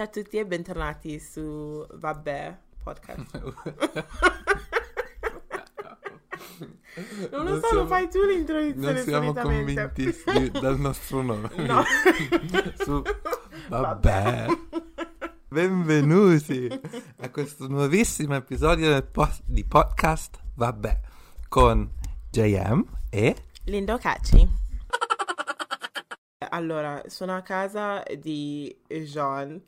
Ciao a tutti e bentornati su Vabbè Podcast. Non lo Non so, siamo- lo fai tu l'introduzione Non siamo solitamente. convintissimi dal nostro nome. No. Su- Vabbè. Benvenuti a questo nuovissimo episodio del pos- di podcast Vabbè con JM e Lindo Cacci. Allora, sono a casa di Jean,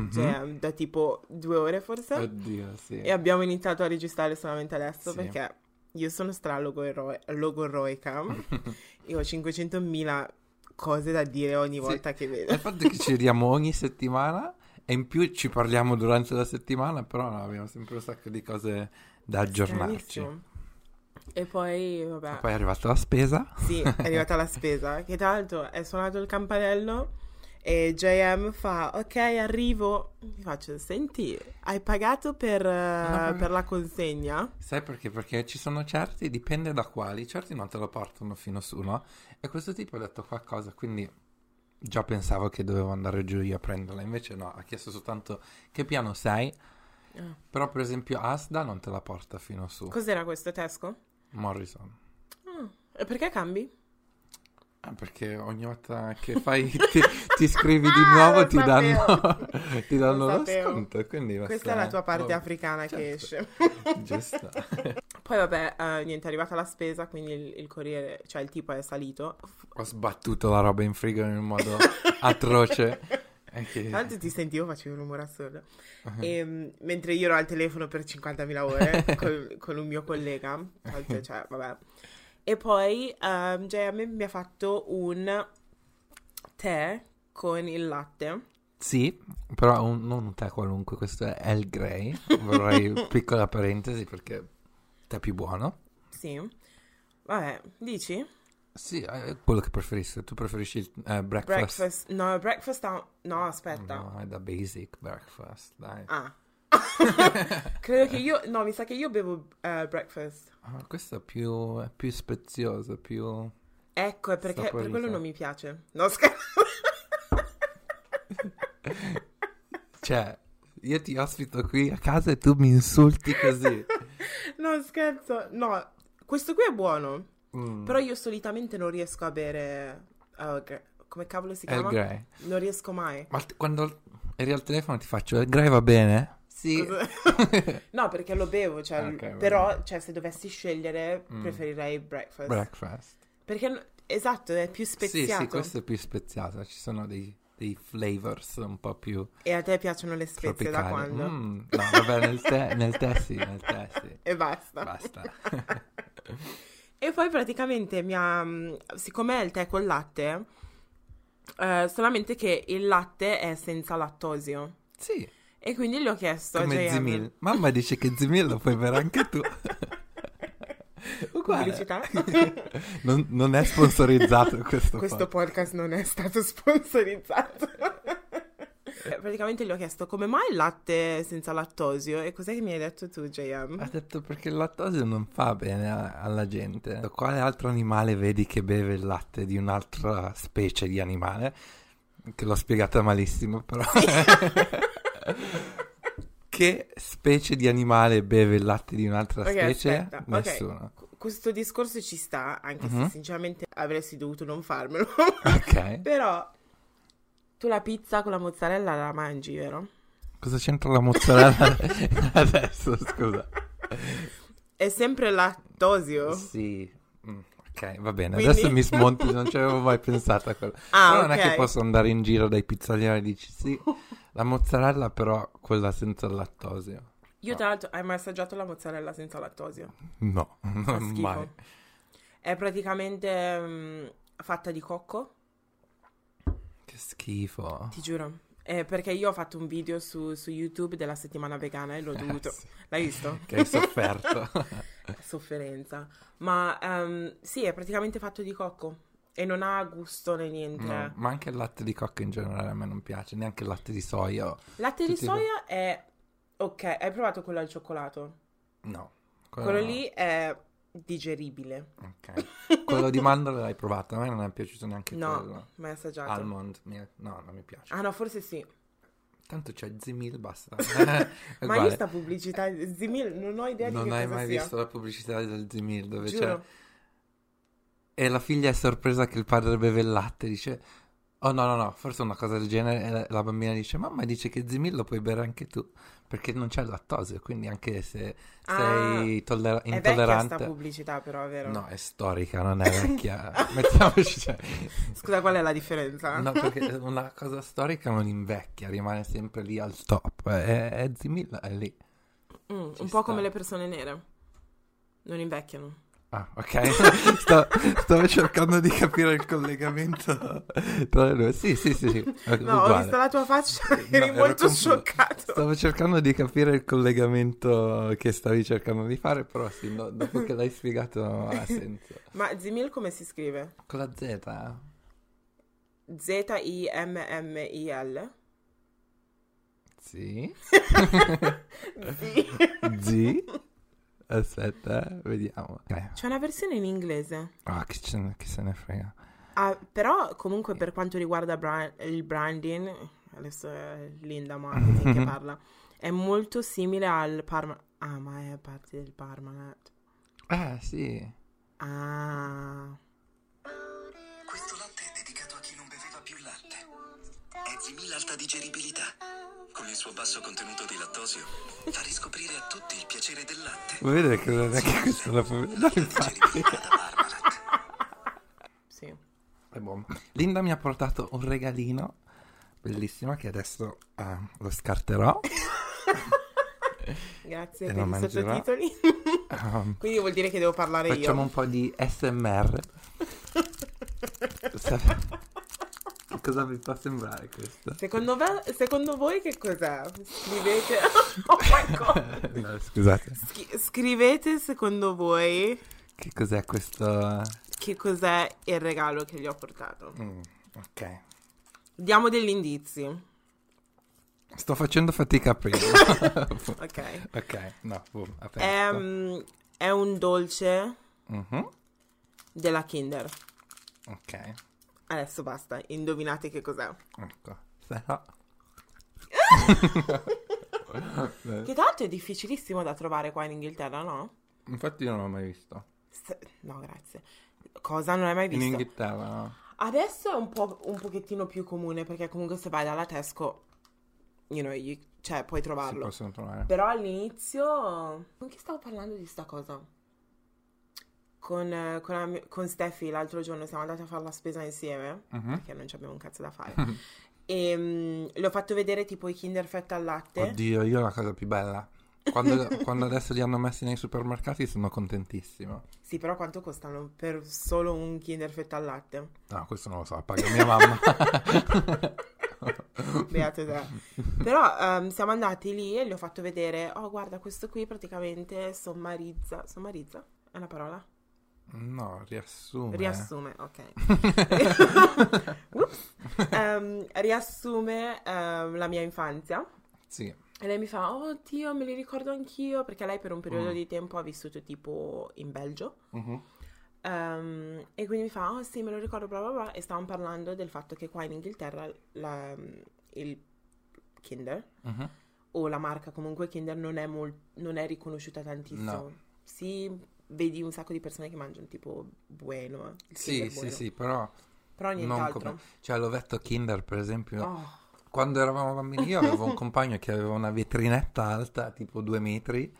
Mhm. cioè, da tipo due ore forse, Oddio, sì. e abbiamo iniziato a registrare solamente adesso Sì. perché io sono stra-logorroica e ho 500.000 cose da dire ogni Sì. volta che Il vedo. fatto è che ci vediamo ogni settimana e in più ci parliamo durante la settimana, però no, abbiamo sempre un sacco di cose da aggiornarci. E poi, vabbè, Poi è arrivata la spesa. sì, è arrivata la spesa, che tra l'altro è suonato il campanello e JM fa, ok, arrivo. Mi faccio, senti, hai pagato per, eh, No, per la consegna? Sai perché? Perché ci sono certi, dipende da quali, certi non te lo portano fino su, no? E questo tipo ha detto qualcosa, quindi già pensavo che dovevo andare giù io a prenderla, invece no, ha chiesto soltanto che piano sei, Ah. però per esempio Asda non te la porta fino su, Cos'era questo, Tesco? Morrison. Ah, E perché cambi? Ah, perché ogni volta che fai, ti, ti iscrivi di Ah, nuovo ti danno, ti danno Lo lo sconto, Questa è la tua parte oh, africana che certo. esce. Giusto. Poi vabbè, eh, niente, è arrivata la spesa, quindi il, il corriere, cioè il tipo è salito. Ho sbattuto la roba in frigo in un modo atroce. Che- Tanto ti sentivo, facevo un rumore assurdo. Uh-huh. E, mm, mentre io ero al telefono per 50.000 ore col- con un mio collega, cioè, vabbè. E poi ehm, JM mi ha fatto un tè con il latte. Sì, però un- non un tè qualunque, questo è El Grey. Vorrei piccola parentesi perché tè più buono. Sì. Vabbè, dici? Sì, è quello che preferisci. Tu preferisci il eh, breakfast? Breakfast. No, breakfast. No, no, aspetta. No, è da basic breakfast, dai. Ah. Credo che io. No, mi sa che io bevo eh, breakfast. Ah, questo è più, è più spezioso, più... Ecco, è perché per quello non mi piace. No, scherzo. Cioè, io ti ospito qui a casa e tu mi insulti così. no, scherzo. No, questo qui è buono. Mm. Però io solitamente non riesco a bere. gra- come cavolo si chiama? Grey. Non riesco mai. Ma t- quando eri al telefono ti faccio El Grey va bene? Sì. No, perché lo bevo. Cioè, Ok, va però, cioè, se dovessi scegliere, Mm. preferirei breakfast. breakfast. perché, esatto, è più speziato. Sì, sì, questo è più speziato. Ci sono dei, dei flavors un po' più E a te piacciono le spezie da tropicali. quando? Mm, no, vabbè, nel tè, nel tè sì, nel tè sì. E basta. Basta. E poi praticamente mi ha. mm, Siccome è il tè col latte, eh, solamente che il latte è senza lattosio. sì, E quindi gli ho chiesto a come JM. Zimil. Mamma dice che Zimil lo puoi bere anche tu. Uguale. Non, non è sponsorizzato questo, Questo podcast. podcast non è stato sponsorizzato. Eh, Praticamente gli ho chiesto come mai il latte senza lattosio e cos'è che mi hai detto tu, JM? Ha detto perché il lattosio non fa bene a- alla gente. Quale altro animale vedi che beve il latte di un'altra specie di animale? Che l'ho spiegata malissimo, però. che specie di animale beve il latte di un'altra Ok, specie? aspetta. Nessuno. Qu- Questo discorso ci sta, anche Mhm. se sinceramente avresti dovuto non farmelo. Ok. Però tu la pizza con la mozzarella la mangi, vero? Cosa c'entra la mozzarella adesso, scusa? È sempre lattosio. Sì. Ok, va bene. Quindi- Adesso mi smonti, non ci avevo mai pensato a quello. Ah, Però non è che posso andare in giro dai pizzolieri e dici sì, la mozzarella però quella senza lattosio. Io tra l'altro hai mai assaggiato la mozzarella senza lattosio? No, non mai. È praticamente mm, fatta di cocco, Che schifo. ti giuro. Eh, perché io ho fatto un video su, su YouTube della settimana vegana e l'ho dovuto... Eh, sì. L'hai visto? Che hai sofferto. Sofferenza. Ma ehm, sì, è praticamente fatto di cocco. E non ha gusto né niente. No, ma anche il latte di cocco in generale a me non piace, neanche il latte di soia. Latte di Tutti- soia è... Ok, hai provato quello al cioccolato? No. Quello no. lì è digeribile. Ok. Quello di mandorle l'hai provato, a me non è piaciuto neanche No, quello. mai assaggiato. Almond no, non mi piace. Ah no, forse sì. Tanto c'è Zimil, basta. Ma io uguale. sta pubblicità, Zimil, non ho idea Non di che hai cosa mai sia. visto la pubblicità del Zimil dove c'è... Giuro. E la figlia è sorpresa che il padre beve il latte, dice... Oh no, no, no, forse una cosa del genere. E la- la bambina dice, mamma dice che Zimil lo puoi bere anche tu, perché non c'è lattosio, quindi anche se sei tollera- È vecchia sta intollerante... pubblicità però, vero? No, è storica, non è vecchia. Mettiamoci... Cioè, Scusa, qual è la differenza? no, perché una cosa storica non invecchia, rimane sempre lì al top. E, e Zimil è lì. Mm, un Ci po' sta. come le persone nere. Non invecchiano. Ah, ok. Sto- stavo cercando di capire il collegamento tra le due. Sì, sì, sì, sì. No, ho uguale. visto la tua faccia, No, eri molto confuso. scioccato. Stavo cercando di capire il collegamento che stavi cercando di fare, però sì, no, dopo che l'hai spiegato ha senso. Ma Zimil come si scrive? Con la Z? Z-I-M-M-I-L? Sì. Sì. Z? Aspetta, eh, vediamo. C'è una versione in inglese. Ah, ne- che se ne frega. Ah, però comunque per quanto riguarda bra- il branding, adesso è Linda Marketing che parla, è molto simile al Parma... Ah, ma è parte del Parmalat. Ah, sì. Ah... Questo latte è dedicato a chi non beveva più latte. È Zimil alta digeribilità. Con il suo basso contenuto di lattosio, fa riscoprire a tutti il piacere del latte. Vuoi vedere che non è che questa è la Parmalat. Sì. È buono. Linda mi ha portato un regalino bellissimo che adesso ah, lo scarterò. Grazie E per i mangerò. sottotitoli. Ah, Quindi vuol dire che devo parlare facciamo io. un po' di SMR. Sa- Cosa vi fa sembrare questo? Secondo, me- secondo voi che cos'è? Scrivete... Oh my god! No, scusate. Schi- scrivete secondo voi Che cos'è questo? che cos'è il regalo che gli ho portato. Mm, ok. Diamo degli indizi. Sto facendo fatica a aprirlo. Ok. ok, no, boom. È, mm, è un dolce Mhm, della Kinder. Ok, Adesso basta, indovinate che cos'è. ecco. No- Che l'altro è difficilissimo da trovare qua in Inghilterra, no? Infatti io non l'ho mai visto. Se- No, grazie. Cosa non hai mai In visto? Inghilterra, no? Adesso è un po' un pochettino più comune perché comunque se vai dalla Tesco, you know, you- cioè puoi Si trovarlo. possono trovare. Però all'inizio... Con chi stavo parlando di sta cosa? Con, eh, con, la con Steffi l'altro giorno siamo andati a fare la spesa insieme, Mhm. perché non ci abbiamo un cazzo da fare. e mm, le ho fatto vedere tipo i Kinder Fetta al latte. Oddio, io la cosa più bella. Quando, quando adesso li hanno messi nei supermercati sono contentissimo. Sì, però quanto costano per solo un Kinder Fetta al latte? No, questo non lo so, paga mia mamma. Beate te. Però ehm, siamo andati lì e le ho fatto vedere, oh guarda questo qui praticamente sommarizza, sommarizza? È una parola? No, riassume. Riassume, ok. Ehm, riassume ehm, la mia infanzia. Sì. E lei mi fa, oh Dio, me li ricordo anch'io, perché lei per un periodo Mm. di tempo ha vissuto tipo in Belgio. Mhm. Ehm, e quindi mi fa, oh sì, me lo ricordo, bla bla bla. E stavamo parlando del fatto che qua in Inghilterra la- il Kinder, Mhm. o la marca comunque Kinder, non è, mol- non è riconosciuta tantissimo. No. Sì, vedi un sacco di persone che mangiano tipo Bueno. il Sì, Kinder sì, Bueno. sì, però Però nient'altro. come... Cioè, l'ovetto Kinder, per esempio, Oh, quando eravamo bambini io avevo un compagno che aveva una vetrinetta alta, tipo due metri,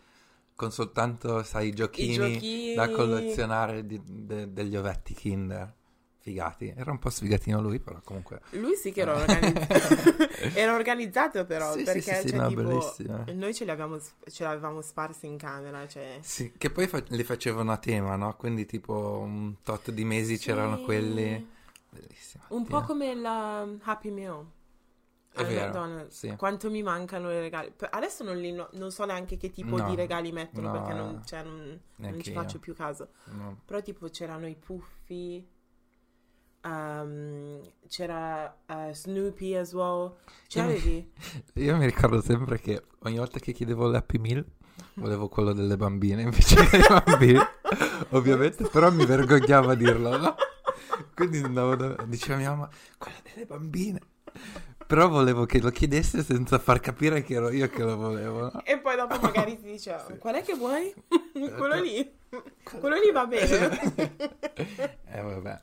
con soltanto, sai, giochini, giochini. da collezionare di- de- degli ovetti Kinder. Figati. Era un po' sfigatino lui, però comunque... Lui sì che era organizzato. era organizzato però, Sì, perché sì, sì, cioè, no, tipo, bellissimo. noi ce li, avevamo, ce l'avevamo sparsi in camera, cioè... Sì, che poi fa- li facevano a tema, no? Quindi tipo un tot di mesi c'erano quelli... Bellissimo. Un po' come la Happy Meal. È vero. Quanto mi mancano i regali. Adesso non, li no- non so neanche che tipo No, di regali mettono no, perché non, cioè, non- non ci io. faccio più caso. Però tipo c'erano i puffi, ehm, c'era eh, Snoopy as well. Ce Io mi- l'avevi? Io mi ricordo sempre che ogni volta che chiedevo l'Happy Meal volevo quello delle bambine invece dei bambini, ovviamente, però mi vergognavo a dirlo, no? Quindi andavo da... diceva mia mamma, quello delle bambine. Però volevo che lo chiedesse senza far capire che ero io che lo volevo. no? E poi dopo magari ti dice, qual è che vuoi? Quello lì. Quello lì va bene. Eh vabbè.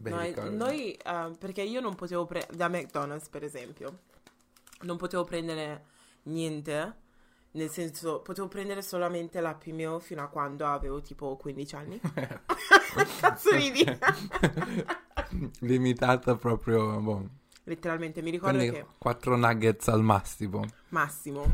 Noi, ricordi. noi, eh, perché io non potevo prendere, da McDonald's per esempio, non potevo prendere niente, nel senso, potevo prendere solamente l'Happy Meal fino a quando avevo tipo 15 anni. Cazzo ridi? Limitata proprio, boh. Letteralmente, mi ricordo Quindi che, 4 nuggets al massimo. massimo,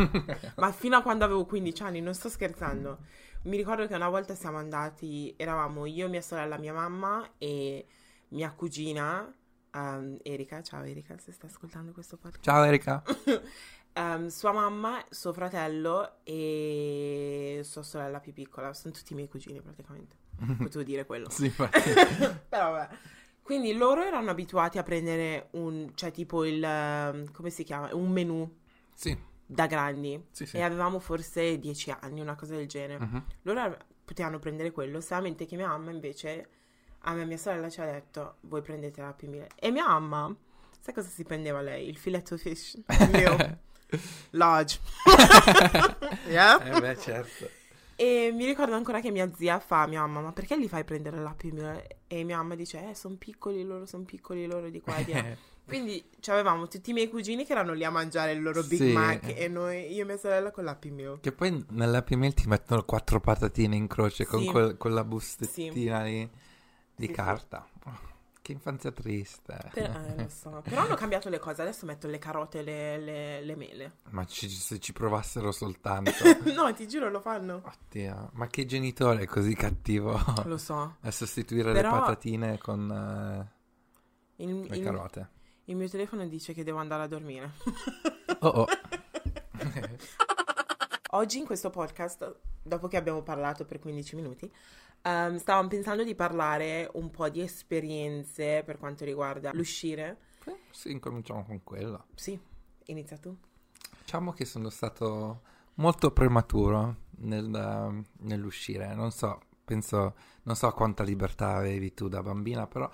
ma fino a quando avevo 15 anni, non sto scherzando. Mi ricordo che una volta siamo andati, eravamo io, mia sorella, mia mamma e mia cugina, ehm, Erika, ciao Erika se stai ascoltando questo podcast. Ciao Erika. Ehm, sua mamma, suo fratello e sua sorella più piccola, sono tutti i miei cugini praticamente. Potevo dire quello. sì, infatti. Però vabbè. Quindi loro erano abituati a prendere un, cioè tipo il, ehm, come si chiama? Un menù sì, da grandi. sì, sì. E avevamo forse 10 anni, una cosa del genere. Mhm. Loro potevano prendere quello, solamente che mia mamma invece, a me mia sorella ci ha detto, voi prendete la Happy Meal. E mia mamma, sai cosa si prendeva lei? Il filetto fish meal. Large. Yeah? Eh beh, certo. E mi ricordo ancora che mia zia fa mia mamma, ma perché li fai prendere l'Happy Meal? E mia mamma dice, eh, sono piccoli loro, sono piccoli loro di qua e di là. Quindi ci avevamo tutti i miei cugini che erano lì a mangiare il loro Big Sì. Mac e noi, io e mia sorella con l'Happy Meal. Che poi nell'Happy Meal ti mettono quattro patatine in croce con Sì. quel- quella bustettina lì di Sì, sì. carta. Che infanzia triste. Per- eh, lo so. Però hanno cambiato le cose, adesso metto le carote e le, le- le mele. Ma ci- se ci provassero soltanto. no, ti giuro, lo fanno. Oddio, ma che genitore è così cattivo Lo so. a sostituire Però- le patatine con eh, Il, le il- carote? il mio telefono dice che devo andare a dormire. Oh oh. Oggi in questo podcast, dopo che abbiamo parlato per 15 minuti, ehm, stavamo pensando di parlare un po' di esperienze per quanto riguarda l'uscire. sì, incominciamo con quello. Sì, inizia tu. Diciamo che sono stato molto prematuro nel- nell'uscire. Non so, penso, non so quanta libertà avevi tu da bambina, però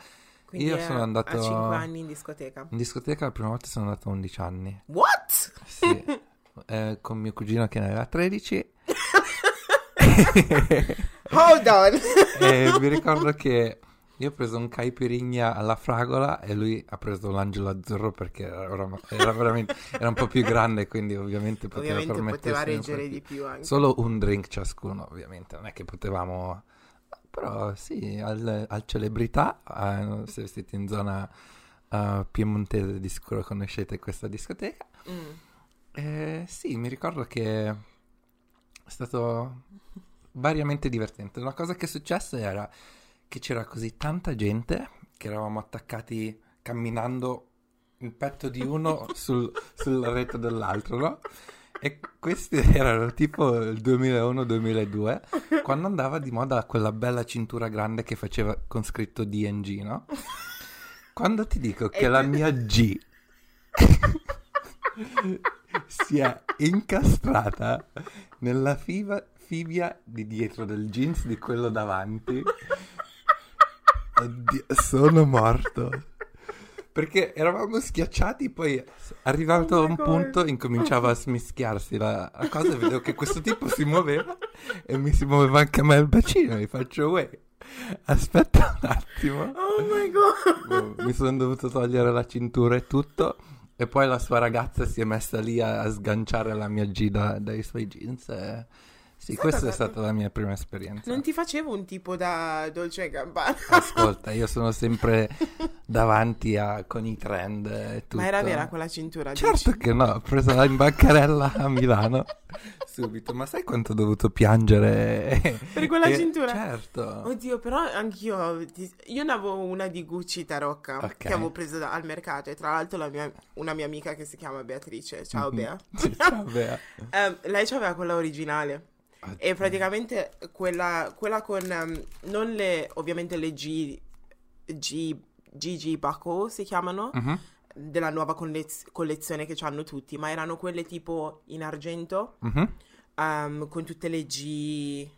Quindi Io sono andato- a 5 anni in discoteca. in discoteca la prima volta sono andato a 11 anni. What? Sì, eh, con mio cugino che ne aveva 13. Hold on. e mi ricordo che io ho preso un caipirinha alla fragola e lui ha preso l'angelo azzurro perché era, era veramente era un po' più grande, quindi ovviamente poteva Ovviamente poteva reggere di più anche. Solo un drink ciascuno, ovviamente, non è che potevamo... Però sì, al, al celebrità, eh, se siete in zona eh, piemontese di sicuro conoscete questa discoteca. Mm. Eh, sì, mi ricordo che è stato variamente divertente. Una cosa che è successa era che c'era così tanta gente che eravamo attaccati camminando il petto di uno sul, sulla rete dell'altro, no? E questi erano tipo il 2001-2002, quando andava di moda quella bella cintura grande che faceva con scritto DNG, no? Quando ti dico che la mia G si è incastrata nella fiba- fibia di dietro del jeans di quello davanti. Oddio, sono morto. Perché eravamo schiacciati, poi arrivato Oh a my un punto incominciava a smischiarsi la, la cosa e vedevo che questo tipo si muoveva e mi si muoveva anche a me il bacino. Mi faccio, uè, aspetta un attimo. Oh my god. Mi sono dovuto togliere la cintura e tutto. E poi la sua ragazza si è messa lì a, a sganciare la mia G da- dai suoi jeans. E... Sì, questa è stata la mia prima esperienza. Non ti facevo un tipo da Dolce e Gabbana. Ascolta, io sono sempre davanti a, con i trend e tutto. Ma era vera quella cintura? Certo dici? che no, ho preso la in bancarella a Milano subito. Ma sai quanto ho dovuto piangere? Per quella E- cintura? Certo. Oddio, però anch'io. Io ne avevo una di Gucci Tarocca Ok. che avevo preso da- al mercato. E tra l'altro la mia- una mia amica che si chiama Beatrice. Ciao Mhm. Bea. Sì, ciao, Bea. Ehm, lei aveva quella originale. E Oddio. praticamente quella, quella con ehm, non le ovviamente le G, G GG Buckle si chiamano Mhm, della nuova collez- collezione che hanno tutti, ma erano quelle tipo in argento mhm. ehm, con tutte le G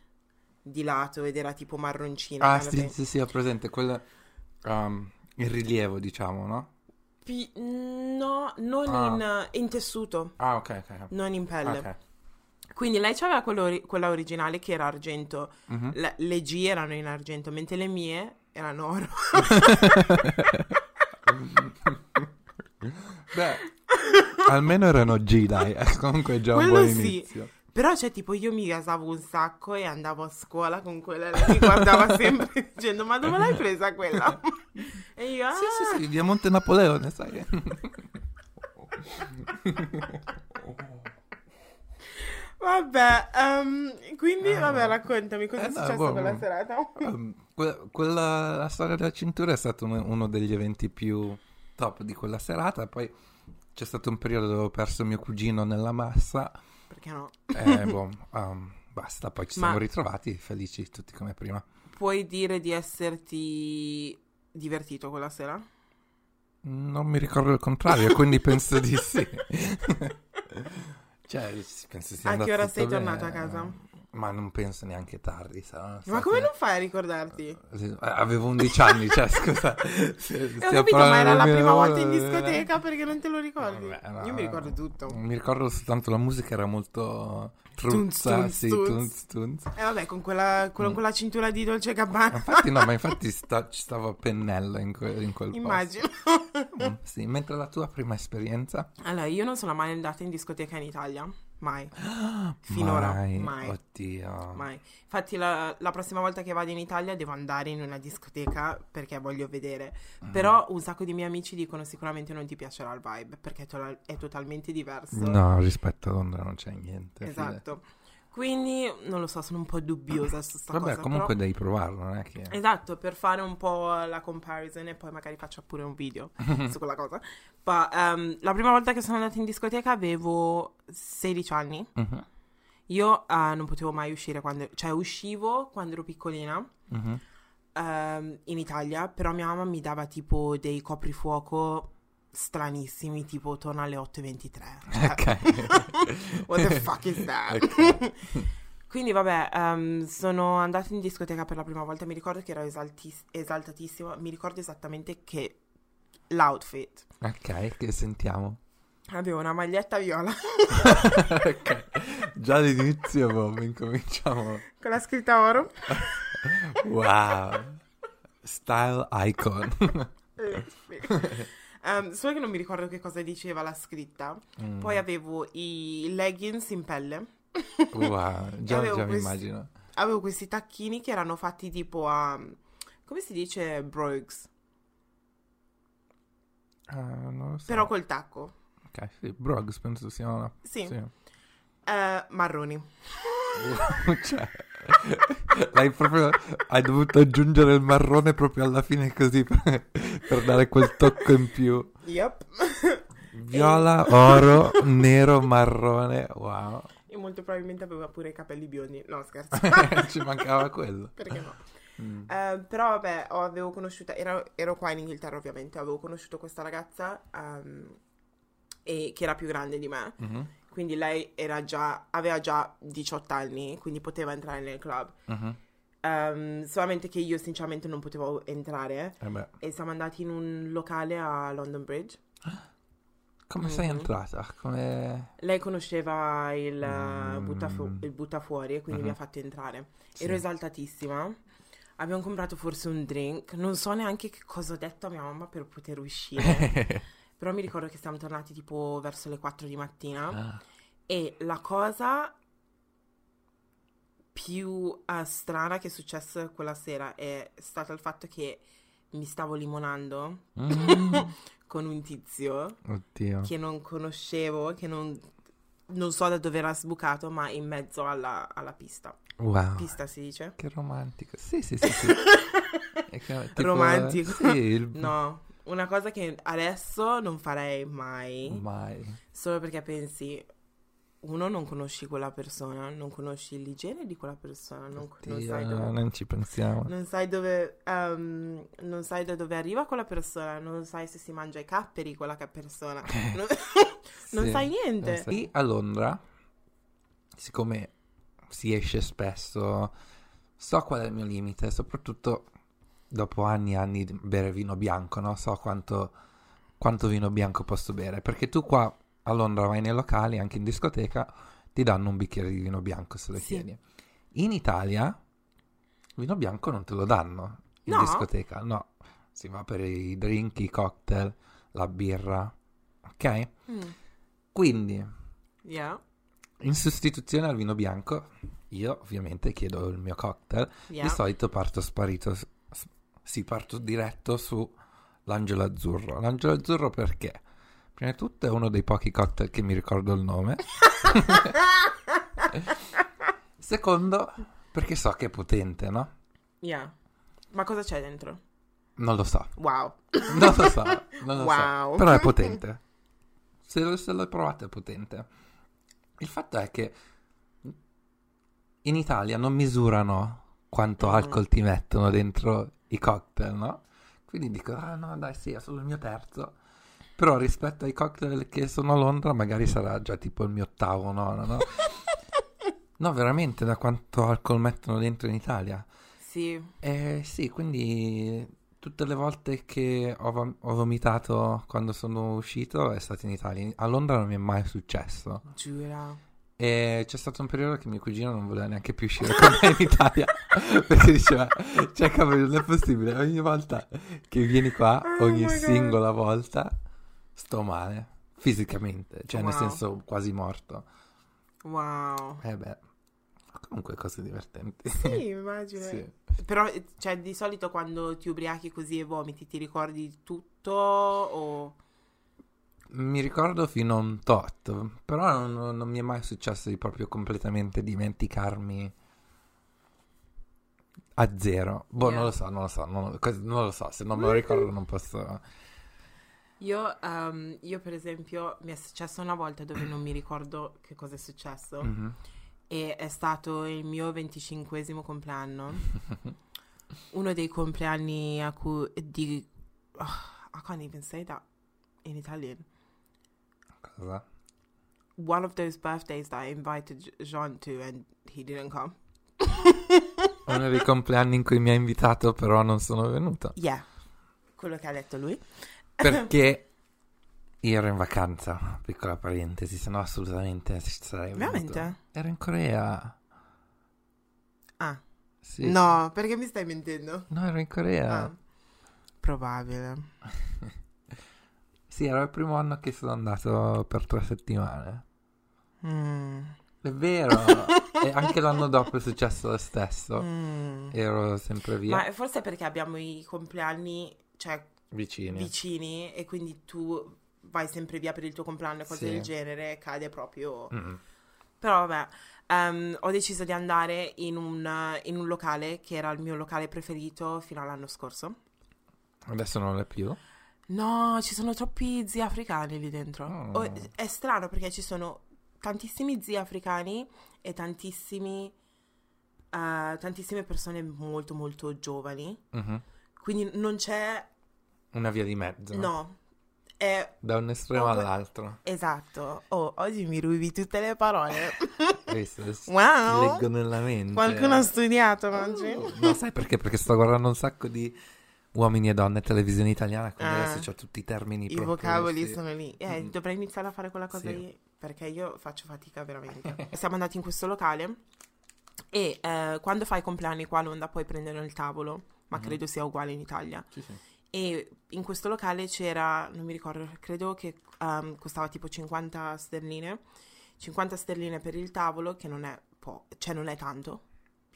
di lato ed era tipo marroncina. Ah, sì, sì, sì, ho presente. Quella, um, il rilievo, diciamo, no? Pi- no, non Ah. in, in tessuto, Ah, ok, ok. non in pelle. Ok. Quindi lei aveva quella originale che era argento, Mhm. La- le G erano in argento, mentre le mie erano oro. Beh, almeno erano G, dai. eh, Comunque è già un Quello buon sì. inizio. Però, cioè, tipo, io mi gasavo un sacco e andavo a scuola con quella. Lei mi guardava sempre dicendo: Ma dove l'hai presa quella? e io, ah, Sì, sì, sì, via Monte Napoleone, sai. vabbè. ehm, quindi, Ah. vabbè, raccontami cosa Eh, è no, successo boh, quella serata. Um, que- quella, la storia della cintura è stato uno, uno degli eventi più top di quella serata. Poi c'è stato un periodo dove ho perso mio cugino nella massa. Perché no? E boh, um, basta. Poi ci Ma- siamo ritrovati felici tutti come prima. Puoi dire di esserti divertito quella sera? Non mi ricordo il contrario, quindi penso di sì. cioè, penso sia A che ora sei tornato bene. a casa? Ma non penso neanche tardi. saranno Ma come non fai a ricordarti? Eh, Avevo 11 anni, cioè, scusa. Se- Eh, Ho capito, ma era la prima volta in discoteca perché non te lo ricordi? Vabbè, no, Io mi ricordo tutto. Mi ricordo soltanto la musica era molto truzza, sì, tunz, tunz. E vabbè, con quella, con Mm. quella cintura di Dolce Gabbana. Infatti no, ma infatti sta- ci stavo a pennello in, que- in quel Immagino. posto. Mm, sì, mentre la tua prima esperienza? Allora, io non sono mai andata in discoteca in Italia. Mai. Finora. Mai, Mai. Oddio. Mai. Infatti, la, la prossima volta che vado in Italia devo andare in una discoteca perché voglio vedere. Mm. Però un sacco di miei amici dicono sicuramente non ti piacerà il vibe perché è, to- è totalmente diverso. No, rispetto a Londra non c'è niente. Esatto. Quindi, non lo so, sono un po' dubbiosa su sta Vabbè, cosa. comunque però- devi provarlo, non è che... Esatto, per fare un po' la comparison e poi magari faccio pure un video su quella cosa. Ma ehm, la prima volta che sono andata in discoteca avevo 16 anni. Mhm, Io eh, non potevo mai uscire quando... Cioè, uscivo quando ero piccolina mhm. ehm, in Italia, però mia mamma mi dava tipo dei coprifuoco stranissimi, tipo torna alle 8.23. Cioè, Ok. What the fuck is that? Ok. Quindi vabbè, ehm, sono andata in discoteca per la prima volta, mi ricordo che ero esaltis- esaltatissima, mi ricordo esattamente che l'outfit. Ok, che sentiamo. Avevo una maglietta viola ok, già all'inizio boh, incominciamo. con la scritta oro. Wow, style icon. Ehm, solo che non mi ricordo che cosa diceva la scritta. Mm. Poi avevo i leggings in pelle. Wow, già, già mi questi- immagino. Avevo questi tacchini che erano fatti tipo a... come si dice? Brogues. Non lo so. Però col tacco. Ok, sì, Brogs penso sia una... Sì. sì. Eh, marroni. cioè, proprio... Hai dovuto aggiungere il marrone proprio alla fine così per, per dare quel tocco in più. Yep. Viola, oro, nero, marrone, wow. E molto probabilmente aveva pure i capelli biondi. No, scherzo. Ci mancava quello. Perché no? Mm. Eh, però vabbè, ho- avevo conosciuto, ero, ero qua in Inghilterra ovviamente, avevo conosciuto questa ragazza ehm, e, che era più grande di me, Mhm, quindi lei era già, aveva già 18 anni, quindi poteva entrare nel club. mhm. Ehm, solamente che io sinceramente non potevo entrare Eh e siamo andati in un locale a London Bridge. come sei Mhm. entrata? Come... Lei conosceva il, eh, Mm. buttafu- il buttafuori e quindi mi Mhm. ha fatto entrare. Sì. Ero esaltatissima. Abbiamo comprato forse un drink. Non so neanche che cosa ho detto a mia mamma per poter uscire. Però mi ricordo che siamo tornati tipo verso le 4 di mattina. Ah, E la cosa più eh, strana che è successa quella sera è stato il fatto che mi stavo limonando mm, con un tizio Oddio. che non conoscevo, che non, non so da dove era sbucato, ma in mezzo alla, alla pista. Wow. Pista si dice? Che romantico. Sì, sì, sì. sì. È che- tipo, Romantico. Sì, il... No, una cosa che adesso non farei mai, Mai. solo perché pensi, uno, non conosci quella persona, non conosci l'igiene di quella persona, non, non Oddio, sai dove... non ci pensiamo. Non sai dove, ehm, non sai da dove arriva quella persona, non sai se si mangia i capperi quella persona, non, non Sì, sai niente. non. Qui a Londra, siccome si esce spesso, so qual è il mio limite, soprattutto dopo anni e anni di bere vino bianco, no? So quanto quanto vino bianco posso bere, perché tu qua a Londra vai nei locali, anche in discoteca, ti danno un bicchiere di vino bianco se lo Sì. chiedi. In Italia vino bianco non te lo danno in No? discoteca, no. Si va per i drink, i cocktail, la birra, ok? Mm. Quindi, Yeah. in sostituzione al vino bianco, io ovviamente chiedo il mio cocktail. Yeah. Di solito parto sparito, s- sì, parto diretto su l'angelo azzurro. L'angelo azzurro perché? Prima di tutto è uno dei pochi cocktail che mi ricordo il nome. Secondo, perché so che è potente, no? Yeah. Ma cosa c'è dentro? Non lo so, Wow. non lo so, non lo Wow. so. Però è potente. Se lo, se l'ho provato è potente. Il fatto è che in Italia non misurano quanto Mm. alcol ti mettono dentro i cocktail, no? Quindi dico, ah no, dai, sì, è solo il mio terzo. Però rispetto ai cocktail che sono a Londra, magari sarà già tipo il mio ottavo, nono, no? No, veramente, da quanto alcol mettono dentro in Italia. Sì. Eh sì, quindi tutte le volte che ho, vom- ho vomitato quando sono uscito è stato in Italia. A Londra non mi è mai successo. Giura. E c'è stato un periodo che mio cugino non voleva neanche più uscire con me in Italia perché diceva, cioè cavolo, non è possibile, ogni volta che vieni qua, Oh ogni God. singola volta, sto male, fisicamente, cioè nel Wow. senso quasi morto. Wow. Eh beh, comunque cose divertenti. Sì, immagino. Sì. Però, cioè, di solito quando ti ubriachi così e vomiti, ti ricordi tutto o... Mi ricordo fino a un tot, però non, non mi è mai successo di proprio completamente dimenticarmi a zero. Boh, Yeah. non lo so, non lo so, non, non lo so, se non me lo ricordo non posso... Io, ehm, io, per esempio, mi è successo una volta dove non mi ricordo che cosa è successo Mhm. e è stato il mio 25esimo compleanno. Uno dei compleanni a cui... di... oh, I can't even say that in Italian. Cosa? One of those birthdays that I invited Jean to and he didn't come. Uno dei compleanni in cui mi ha invitato però non sono venuto. Yeah, quello che ha detto lui. Perché io ero in vacanza, piccola parentesi, se no assolutamente ci sarei venuto. Veramente? Ero in Corea. Ah, Sì. no, perché mi stai mentendo? No, ero in Corea. Ah, probabile. Sì, era il primo anno che sono andato per tre settimane. Mm, È vero. e anche l'anno dopo è successo lo stesso. mm. Ero sempre via. Ma forse perché abbiamo i compleanni, cioè, Vicini. vicini e quindi tu vai sempre via per il tuo compleanno e cose Sì. del genere, cade proprio... Mm. Però vabbè, ehm, ho deciso di andare in un, in un locale che era il mio locale preferito fino all'anno scorso. Adesso non è più. No, ci sono troppi zii africani lì dentro. Oh. Oh, è strano perché ci sono tantissimi zii africani e tantissimi, eh, tantissime persone molto molto giovani. Mhm. Quindi non c'è... Una via di mezzo. No, è Da un estremo Oh, all'altro. esatto. Oh, oggi mi rubi tutte le parole. Visto? Wow. leggo nella mente. Qualcuno ha studiato oggi? No, sai perché? Perché sto guardando un sacco di uomini e donne televisione italiana, quindi Ah. adesso c'ho tutti i termini I proprio, vocaboli sì. sono lì. Eh, Mm. dovrei iniziare a fare quella cosa Sì. lì perché io faccio fatica veramente. Siamo andati in questo locale e eh, quando fai compleanni qua a Londra puoi prendere il tavolo, ma Mhm. credo sia uguale in Italia. Sì, sì. E in questo locale c'era, non mi ricordo, credo che um, costava tipo 50 sterline. 50 sterline per il tavolo, che non è po', cioè non è tanto,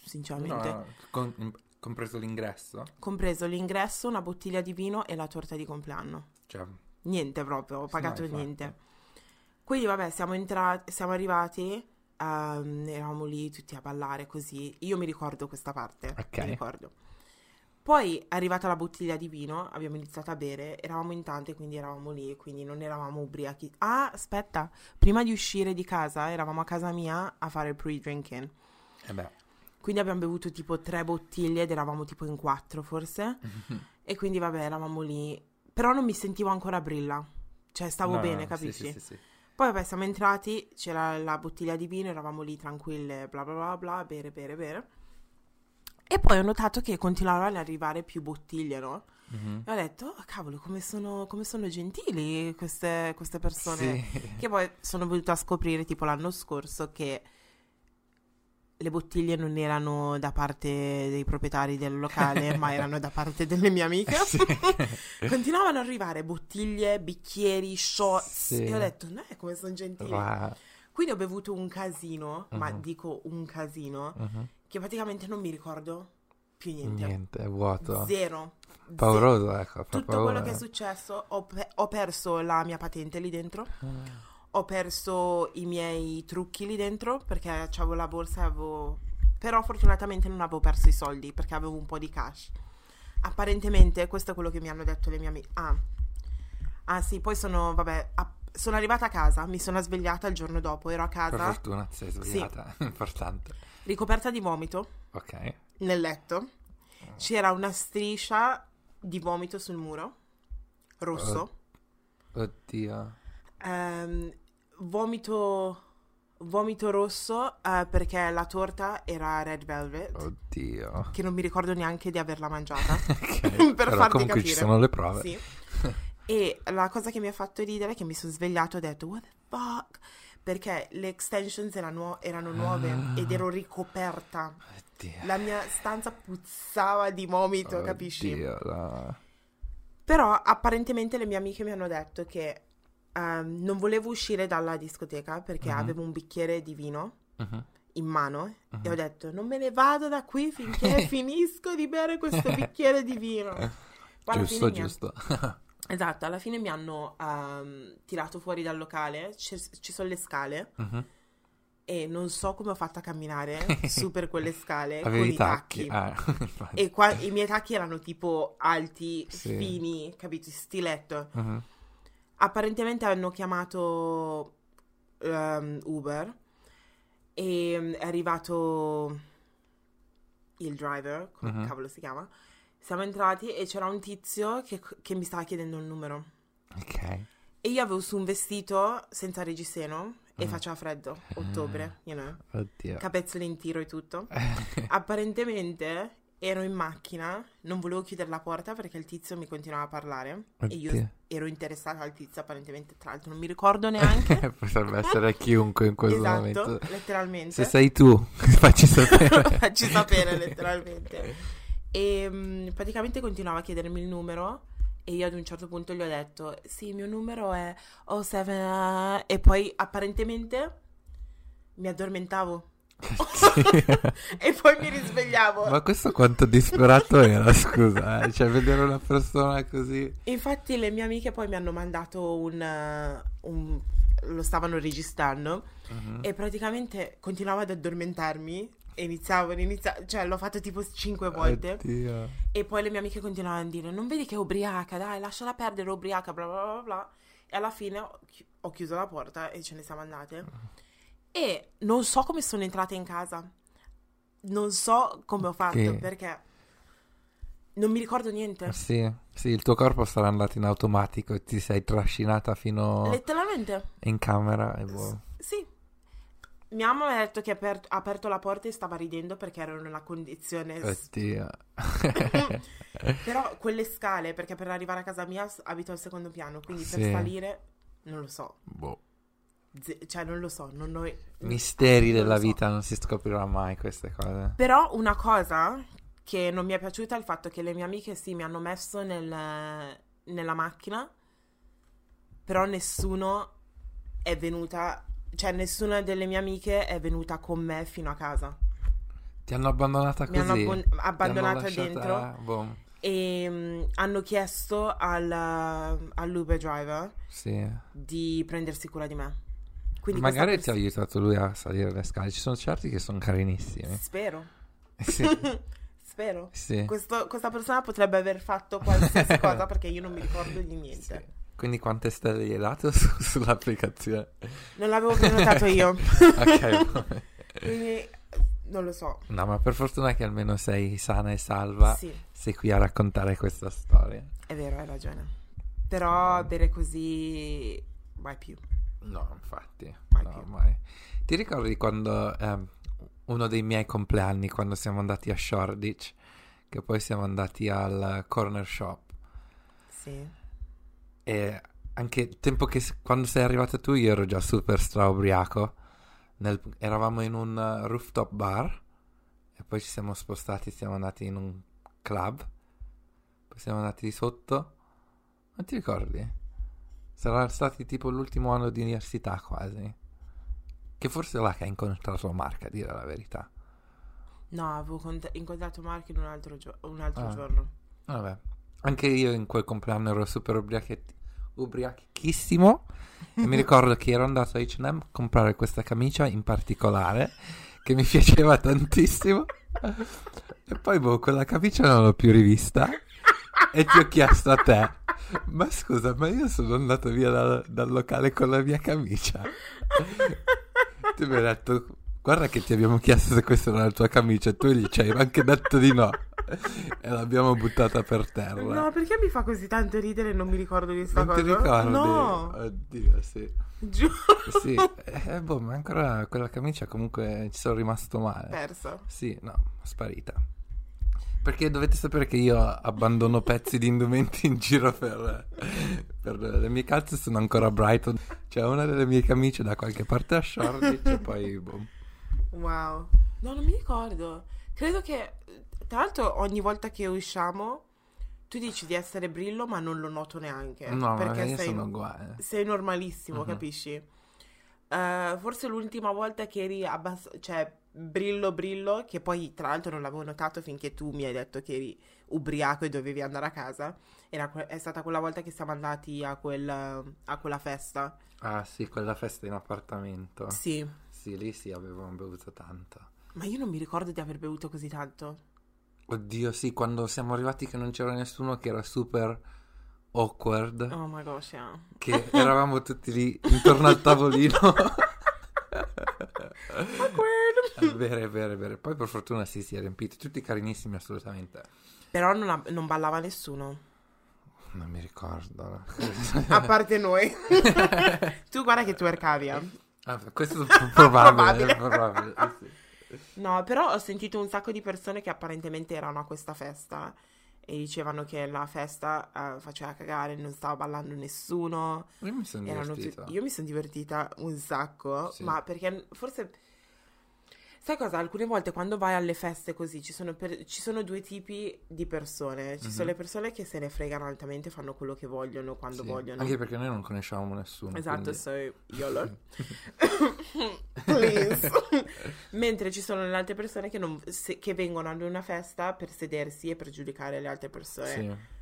sinceramente. No, con- compreso l'ingresso. Compreso l'ingresso, una bottiglia di vino e la torta di compleanno. Cioè, Niente proprio, ho pagato niente. Quindi vabbè, siamo entrati, siamo arrivati, ehm, eravamo lì tutti a ballare così. Io mi ricordo questa parte, Ok. mi ricordo. Poi è arrivata la bottiglia di vino, abbiamo iniziato a bere, eravamo in tante, quindi eravamo lì, quindi non eravamo ubriachi. Ah, aspetta, prima di uscire di casa, eravamo a casa mia a fare il pre-drinking. eh beh. Quindi abbiamo bevuto tipo tre bottiglie ed eravamo tipo in quattro forse. E quindi vabbè, eravamo lì. Però non mi sentivo ancora brilla. Cioè, stavo No, bene, no, capisci? Sì, sì, sì. Poi vabbè, siamo entrati, c'era la bottiglia di vino, eravamo lì tranquille, bla bla bla bla, bere, bere, bere. E poi ho notato che continuavano ad arrivare più bottiglie, no? Mhm. E ho detto, oh, cavolo, come sono, come sono gentili queste, queste persone. Sì. Che poi sono venuta a scoprire tipo l'anno scorso che le bottiglie non erano da parte dei proprietari del locale, ma erano da parte delle mie amiche. Sì. Continuavano ad arrivare bottiglie, bicchieri, shots. Sì. E ho detto, no, come sono gentili. Wow. Quindi ho bevuto un casino, ma Mhm. dico un casino, Mhm. che praticamente non mi ricordo più niente. Niente, è vuoto. Zero. Zero. Pauroso, ecco. Tutto paura. quello che è successo, ho, pe- ho perso la mia patente lì dentro, Ah. Ho perso i miei trucchi lì dentro perché avevo la borsa e avevo... Però fortunatamente non avevo perso i soldi perché avevo un po' di cash. Apparentemente, questo è quello che mi hanno detto le mie amiche. Ah, ah sì, poi sono, vabbè, a- sono arrivata a casa, mi sono svegliata il giorno dopo, ero a Per casa, fortuna ti sei svegliata, importante. ricoperta di vomito Ok. nel letto. C'era una striscia di vomito sul muro, rosso. Oddio. Ehm, vomito, vomito rosso eh, perché la torta era red velvet, Oddio. che non mi ricordo neanche di averla mangiata. Ok. Per Però farti comunque capire. ci sono le prove. Sì. E la cosa che mi ha fatto ridere è che mi sono svegliato e ho detto, what the fuck? Perché le extensions erano, erano nuove Ah. ed ero ricoperta. Oddio. La mia stanza puzzava di vomito, capisci? Oddio, no. Però apparentemente le mie amiche mi hanno detto che ehm, non volevo uscire dalla discoteca perché Mhm. avevo un bicchiere di vino Mhm. in mano Mhm. e ho detto non me ne vado da qui finché finisco di bere questo bicchiere di vino. Poi Giusto, giusto. Esatto, alla fine mi hanno ehm, tirato fuori dal locale, ci, ci sono le scale Mhm. e non so come ho fatto a camminare su per quelle scale con i tacchi. tacchi. Ah. E qua i miei tacchi erano tipo alti, Sì. fini, capito? Stiletto. Mhm. Apparentemente hanno chiamato ehm, Uber e mm, è arrivato il driver, come Mhm. cavolo si chiama. Siamo entrati e c'era un tizio che, che mi stava chiedendo il numero. Ok. E io avevo su un vestito senza reggiseno e Mm. faceva freddo, ottobre, you know, Oddio. capezzoli in tiro e tutto. Apparentemente ero in macchina, non volevo chiudere la porta perché il tizio mi continuava a parlare e io Oddio. ero interessata al tizio apparentemente, tra l'altro non mi ricordo neanche. Potrebbe essere chiunque in questo esatto, momento. letteralmente. Se sei tu, facci sapere. Facci sapere letteralmente. E mm, praticamente continuava a chiedermi il numero e io ad un certo punto gli ho detto sì, il mio numero è 07 e poi apparentemente mi addormentavo. e poi mi risvegliavo. Ma questo quanto disperato era, scusa, eh? Cioè, vedere una persona così... Infatti le mie amiche poi mi hanno mandato un... uh, un- lo stavano registrando Mhm. e praticamente continuavo ad addormentarmi e iniziavo, iniziavo, cioè l'ho fatto tipo cinque volte Oddio. e poi le mie amiche continuavano a dire non vedi che è ubriaca, dai lasciala perdere, ubriaca, bla bla bla bla e alla fine ho, chi- ho chiuso la porta e ce ne siamo andate e non so come sono entrata in casa, non so come ho fatto Che- perché non mi ricordo niente, Sì, sì, il tuo corpo sarà andato in automatico e ti sei trascinata fino letteralmente. in camera e boh. Sì. Mia mamma mi ha detto che ha aper- ha aperto la porta e stava ridendo perché ero in una condizione... s- Oddio. Però quelle scale, perché per arrivare a casa mia s- abito al secondo piano, quindi per Sì. salire non lo so. boh. Z- cioè non lo so, non ho... Misteri non della so. vita, non si scoprirà mai queste cose. Però una cosa che non mi è piaciuta è il fatto che le mie amiche sì mi hanno messo nel- nella macchina, però nessuno è venuta, cioè nessuna delle mie amiche è venuta con me fino a casa. Ti hanno abbandonata Mi hanno così? abbon- hanno abbandonata lasciata- dentro boh, e mm, hanno chiesto al, all'Uber driver sì. di prendersi cura di me. Quindi Magari questa ti ha aiutato lui a salire le scale. Ci sono certi che sono carinissimi. Spero. Sì, Spero. sì. Questo- questa persona potrebbe aver fatto qualsiasi cosa perché io non mi ricordo di niente. Sì. Quindi quante stelle gli hai dato su- sull'applicazione? Non l'avevo prenotato io. ok. Quindi non lo so. No, ma per fortuna che almeno sei sana e salva. Sì, Sei qui a raccontare questa storia. è vero, hai ragione. Però bere così mai più. No, infatti. Mai no, mai. Ti ricordi quando ehm, uno dei miei compleanni, quando siamo andati a Shoreditch, che poi siamo andati al corner shop Sì. E anche il tempo che quando sei arrivata tu io ero già super straubriaco. Nel- eravamo in un rooftop bar e poi ci siamo spostati, siamo andati in un club. Poi siamo andati di sotto. Non ti ricordi? Sarà stati tipo l'ultimo anno di università quasi. Che forse è là che hai incontrato Marca, a dire la verità. No, avevo cont- incontrato Marco in un altro, gio- un altro Ah. giorno. Vabbè. Anche io in quel compleanno ero super ubriachetti- ubriachissimo. e mi ricordo che ero andato a H&M a comprare questa camicia in particolare che mi piaceva tantissimo. e poi, boh, quella camicia non l'ho più rivista. E ti ho chiesto a te, ma scusa, ma io sono andato via dal, dal locale con la mia camicia. tu mi hai detto, guarda che ti abbiamo chiesto se questa era la tua camicia e tu gli ci hai anche detto di no. e l'abbiamo buttata per terra. No, perché mi fa così tanto ridere e non mi ricordo di sta non cosa? ti ricordi? No, Oddio, sì. giuro. Sì, eh, boh, ma ancora quella camicia comunque ci sono rimasto male. Perso. Sì, no, sparita. Perché dovete sapere che io abbandono pezzi di indumenti in giro per, per le mie calze sono ancora a Brighton. C'è una delle mie camicie da qualche parte a Shoreditch e poi boh. Wow. No, non mi ricordo. Credo che, tra l'altro, ogni volta che usciamo, tu dici di essere brillo, ma non lo noto neanche. No, perché io sei, sono uguale. sei normalissimo, Mhm. capisci? Eh, forse l'ultima volta che eri abbastanza, cioè, brillo brillo, che poi tra l'altro non l'avevo notato finché tu mi hai detto che eri ubriaco e dovevi andare a casa, era è stata quella volta che siamo andati a, quel, a quella festa. Ah sì, quella festa in appartamento. Sì, Sì, lì sì, avevamo bevuto tanto. ma io non mi ricordo di aver bevuto così tanto. Oddio, sì, quando siamo arrivati che non c'era nessuno che era super awkward. Oh my gosh, yeah. Che eravamo tutti lì intorno al tavolino. È vero, è vero, è vero. Poi per fortuna sì, si è riempito. Tutti carinissimi assolutamente. Però non, ha- non ballava nessuno. Non mi ricordo. A parte noi. tu guarda che tu ercavi. eh. Ah, questo è probabile. Probabile. è probabile, sì. No, però ho sentito un sacco di persone che apparentemente erano a questa festa e dicevano che la festa eh, faceva cagare, non stava ballando nessuno. Io mi sono Erano divertito. tutti- Io mi sono divertita un sacco, Sì. ma perché forse... Sai cosa? Alcune volte quando vai alle feste così ci sono, per- ci sono due tipi di persone. Ci sono Mhm. le persone che se ne fregano altamente, fanno quello che vogliono quando Sì, vogliono. Anche perché noi non conosciamo nessuno. Esatto, quindi- so YOLO. Please. Mentre ci sono le altre persone che, non- se- che vengono ad una festa per sedersi e per giudicare le altre persone. Sì.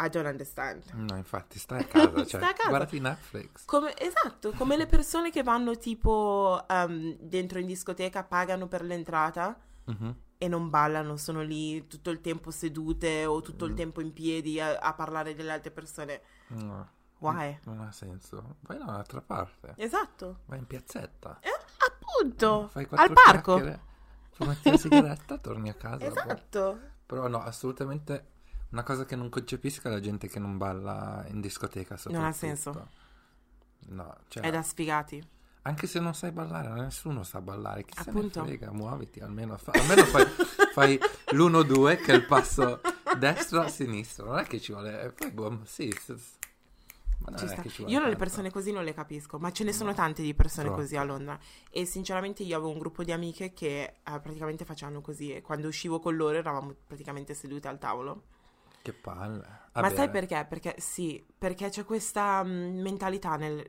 I don't understand. No, infatti, stai a casa. Cioè, Stai a casa. Guardati Netflix. Come, esatto, come le persone che vanno tipo ehm, dentro in discoteca, pagano per l'entrata Mhm. e non ballano, sono lì tutto il tempo sedute o tutto Mm. il tempo in piedi a, a parlare delle altre persone. No, Why? non ha senso. Vai dall'altra parte. Esatto, Vai in piazzetta. appunto, Fai quattro al parco. Fumetti la sigaretta, torni a casa. Esatto. Però no, assolutamente una cosa che non concepisco è la gente che non balla in discoteca Non ha senso. No, cioè, È da sfigati. anche se non sai ballare, nessuno sa ballare. Chi Appunto. se ne frega, muoviti, almeno, fa- almeno fai, fai l'1-2 che è il passo destra-sinistra. Non è che ci vuole... e Poi, boh, sì, ma non Ci è che ci vuole Io le tanto. persone così non le capisco, ma ce ne sono No. tante di persone Troppo. così a Londra. E sinceramente io avevo un gruppo di amiche che eh, praticamente facevano così. E quando uscivo con loro eravamo praticamente sedute al tavolo. Che palle. Ma Vabbè, sai perché? Perché sì, perché c'è questa mm, mentalità nel-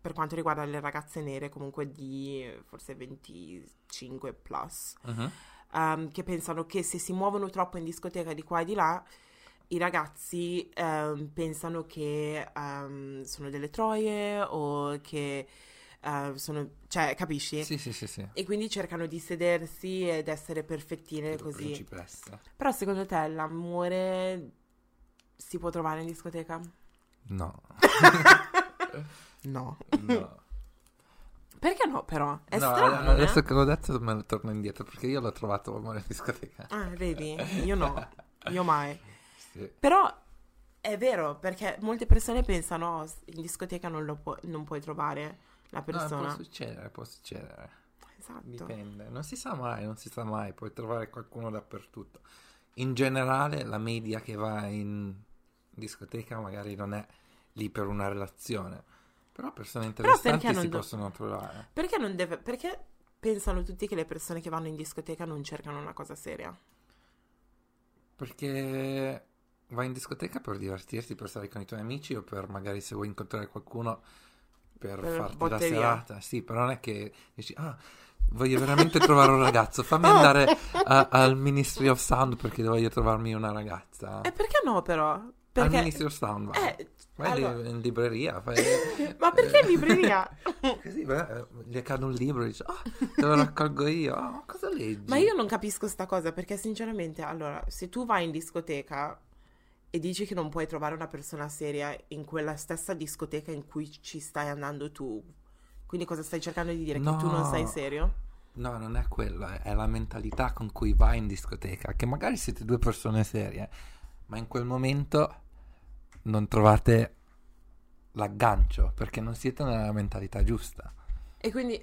per quanto riguarda le ragazze nere, comunque di forse 25 plus, mhm. ehm, che pensano che se si muovono troppo in discoteca di qua e di là, i ragazzi ehm, pensano che ehm, sono delle troie o che eh, sono... cioè, capisci? Sì, sì, sì, sì. E quindi cercano di sedersi ed essere perfettine così. Principessa. Però secondo te l'amore si può trovare in discoteca? No, No. no. Perché no, però? È No, strano, adesso eh? che l'ho detto me ne torno indietro perché io l'ho trovato amore in discoteca. Ah, vedi? Io no. Io mai. Sì. Però è vero, perché molte persone pensano, "Oh, in discoteca non, lo pu- non puoi trovare la No, persona. può succedere, può succedere. Esatto. Dipende. Non si sa mai, non si sa mai. Puoi trovare qualcuno dappertutto. In generale, la media che va in discoteca magari non è lì per una relazione. Però persone Però interessanti non si do- possono trovare. Perché non deve... Perché pensano tutti che le persone che vanno in discoteca non cercano una cosa seria? Perché vai in discoteca per divertirti, per stare con i tuoi amici o per magari se vuoi incontrare qualcuno per, Per farti la botteria. serata. Sì, però non è che dici, ah, voglio veramente trovare un ragazzo, fammi andare a- al Ministry of Sound perché voglio trovarmi una ragazza. E perché no però? Al Perché... Ministry of Sound vai. Eh, Vai allora- in libreria, fai... Ma perché in libreria? Così, beh, gli cade un libro e dice, oh, te lo raccolgo io. Oh, cosa leggi? Ma io non capisco sta cosa perché sinceramente, allora, se tu vai in discoteca e dici che non puoi trovare una persona seria in quella stessa discoteca in cui ci stai andando tu, quindi cosa stai cercando di dire? Che tu non No. sei serio? No, non è quello, è- è la mentalità con cui vai in discoteca, che magari siete due persone serie, ma in quel momento non trovate l'aggancio, perché non siete nella mentalità giusta. E quindi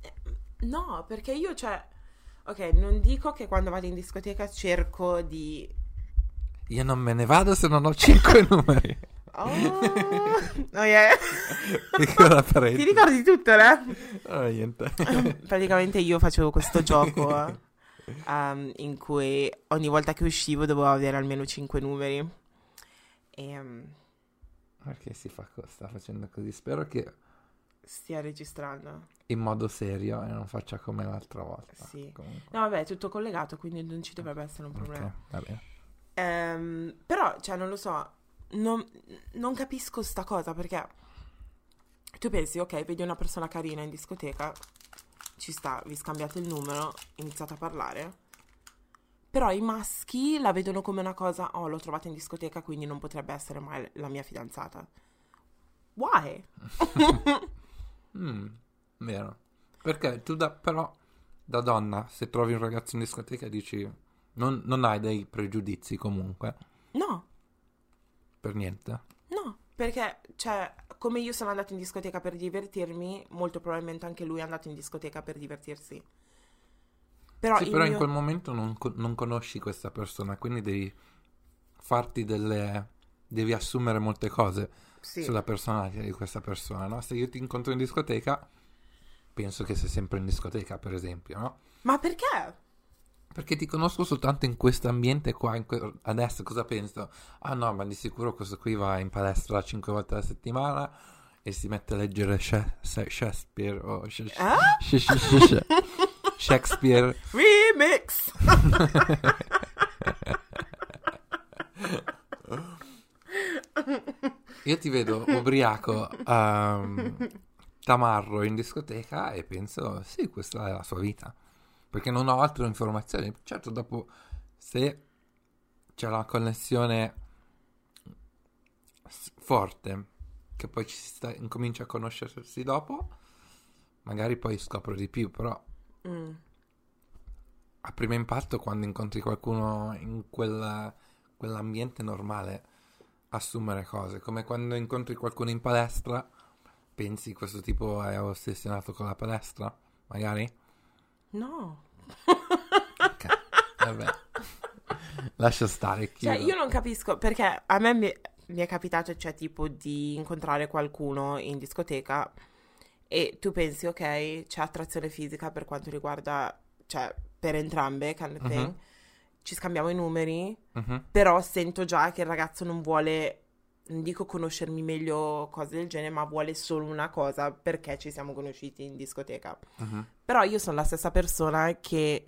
eh, no, perché io cioè ok, non dico che quando vado in discoteca cerco di Io non me ne vado se non ho cinque numeri. Oh, oh yeah. Ti ricordi tutto, eh? Oh, niente. Praticamente io facevo questo gioco um, in cui ogni volta che uscivo dovevo avere almeno 5 numeri. E um, Perché si fa, co- sta facendo così? Spero che stia registrando. in modo serio e non faccia come l'altra volta. Sì. Comunque. No, vabbè, è tutto collegato, quindi non ci dovrebbe essere un problema. Ok, va bene. Ehm, però, cioè, non lo so, non, non capisco sta cosa perché tu pensi, ok, vedi una persona carina in discoteca, ci sta, vi scambiate il numero, iniziate a parlare. Però i maschi la vedono come una cosa, oh, l'ho trovata in discoteca, quindi non potrebbe essere mai la mia fidanzata. Why? Mm, vero. Perché tu da, però, da donna, se trovi un ragazzo in discoteca dici, non, non hai dei pregiudizi comunque, No, per niente. no, perché, cioè, come io sono andata in discoteca per divertirmi, molto probabilmente anche lui è andato in discoteca per divertirsi. Però sì, però in mio- quel momento non, non conosci questa persona, quindi devi farti delle... devi assumere molte cose Sì. sulla personalità di questa persona, no? Se io ti incontro in discoteca, penso che sei sempre in discoteca, per esempio, no? Ma perché? Perché ti conosco soltanto in questo ambiente qua, que- adesso cosa penso? Ah no, ma di sicuro questo qui va in palestra cinque volte alla settimana e si mette a leggere Shakespeare o Ah? Sh- Sh- Sh- Sh- Shakespeare. Remix! Io ti vedo ubriaco um, tamarro in discoteca e penso, sì, questa è la sua vita. Perché non ho altre informazioni. Certo, dopo, se c'è la connessione forte, che poi ci si sta, incomincia a conoscersi dopo, magari poi scopro di più, però Mm. a primo impatto quando incontri qualcuno in quella- quell'ambiente normale assumere cose, come quando incontri qualcuno in palestra, pensi questo tipo è ossessionato con la palestra, magari? No. Ok, vabbè. Lascia stare, Cioè, io non capisco perché a me mi, mi è capitato, cioè, tipo, di incontrare qualcuno in discoteca e tu pensi, ok, c'è attrazione fisica per quanto riguarda, cioè, per entrambe, kind of thing. Mhm. Ci scambiamo i numeri, Mhm. però sento già che il ragazzo non vuole, non dico conoscermi meglio cose del genere, ma vuole solo una cosa perché ci siamo conosciuti in discoteca. Mhm. Però io sono la stessa persona che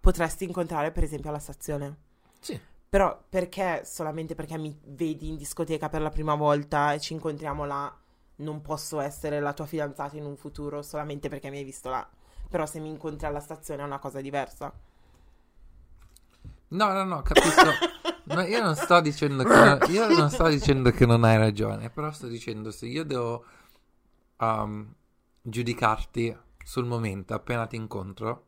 potresti incontrare, per esempio, alla stazione. Sì. Però perché solamente perché mi vedi in discoteca per la prima volta e ci incontriamo là, non posso essere la tua fidanzata in un futuro solamente perché mi hai visto là. Però se mi incontri alla stazione è una cosa diversa. No, no, no, capisco. No, io non sto dicendo che io non sto dicendo che non hai ragione, però sto dicendo se io devo um, giudicarti sul momento appena ti incontro,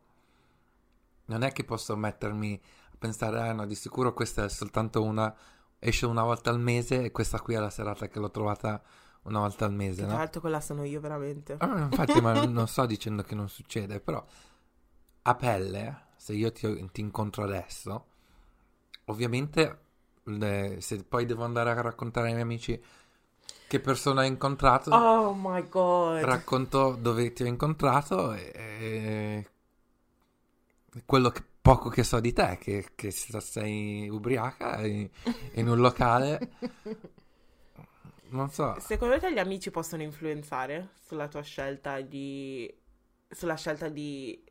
non è che posso mettermi a pensare, ah no, di sicuro questa è soltanto una esce una volta al mese e questa qui è la serata che l'ho trovata una volta al Che mese, tra no? l'altro quella sono io veramente. Ah, infatti, ma non sto dicendo che non succede, però a pelle, se io ti, ti incontro adesso, ovviamente se poi devo andare a raccontare ai miei amici che persona ho incontrato, Oh my god. racconto dove ti ho incontrato e, e quello che- poco che so di te, che, che sei ubriaca in, in un locale, non so. Secondo te gli amici possono influenzare sulla tua scelta di... sulla scelta di...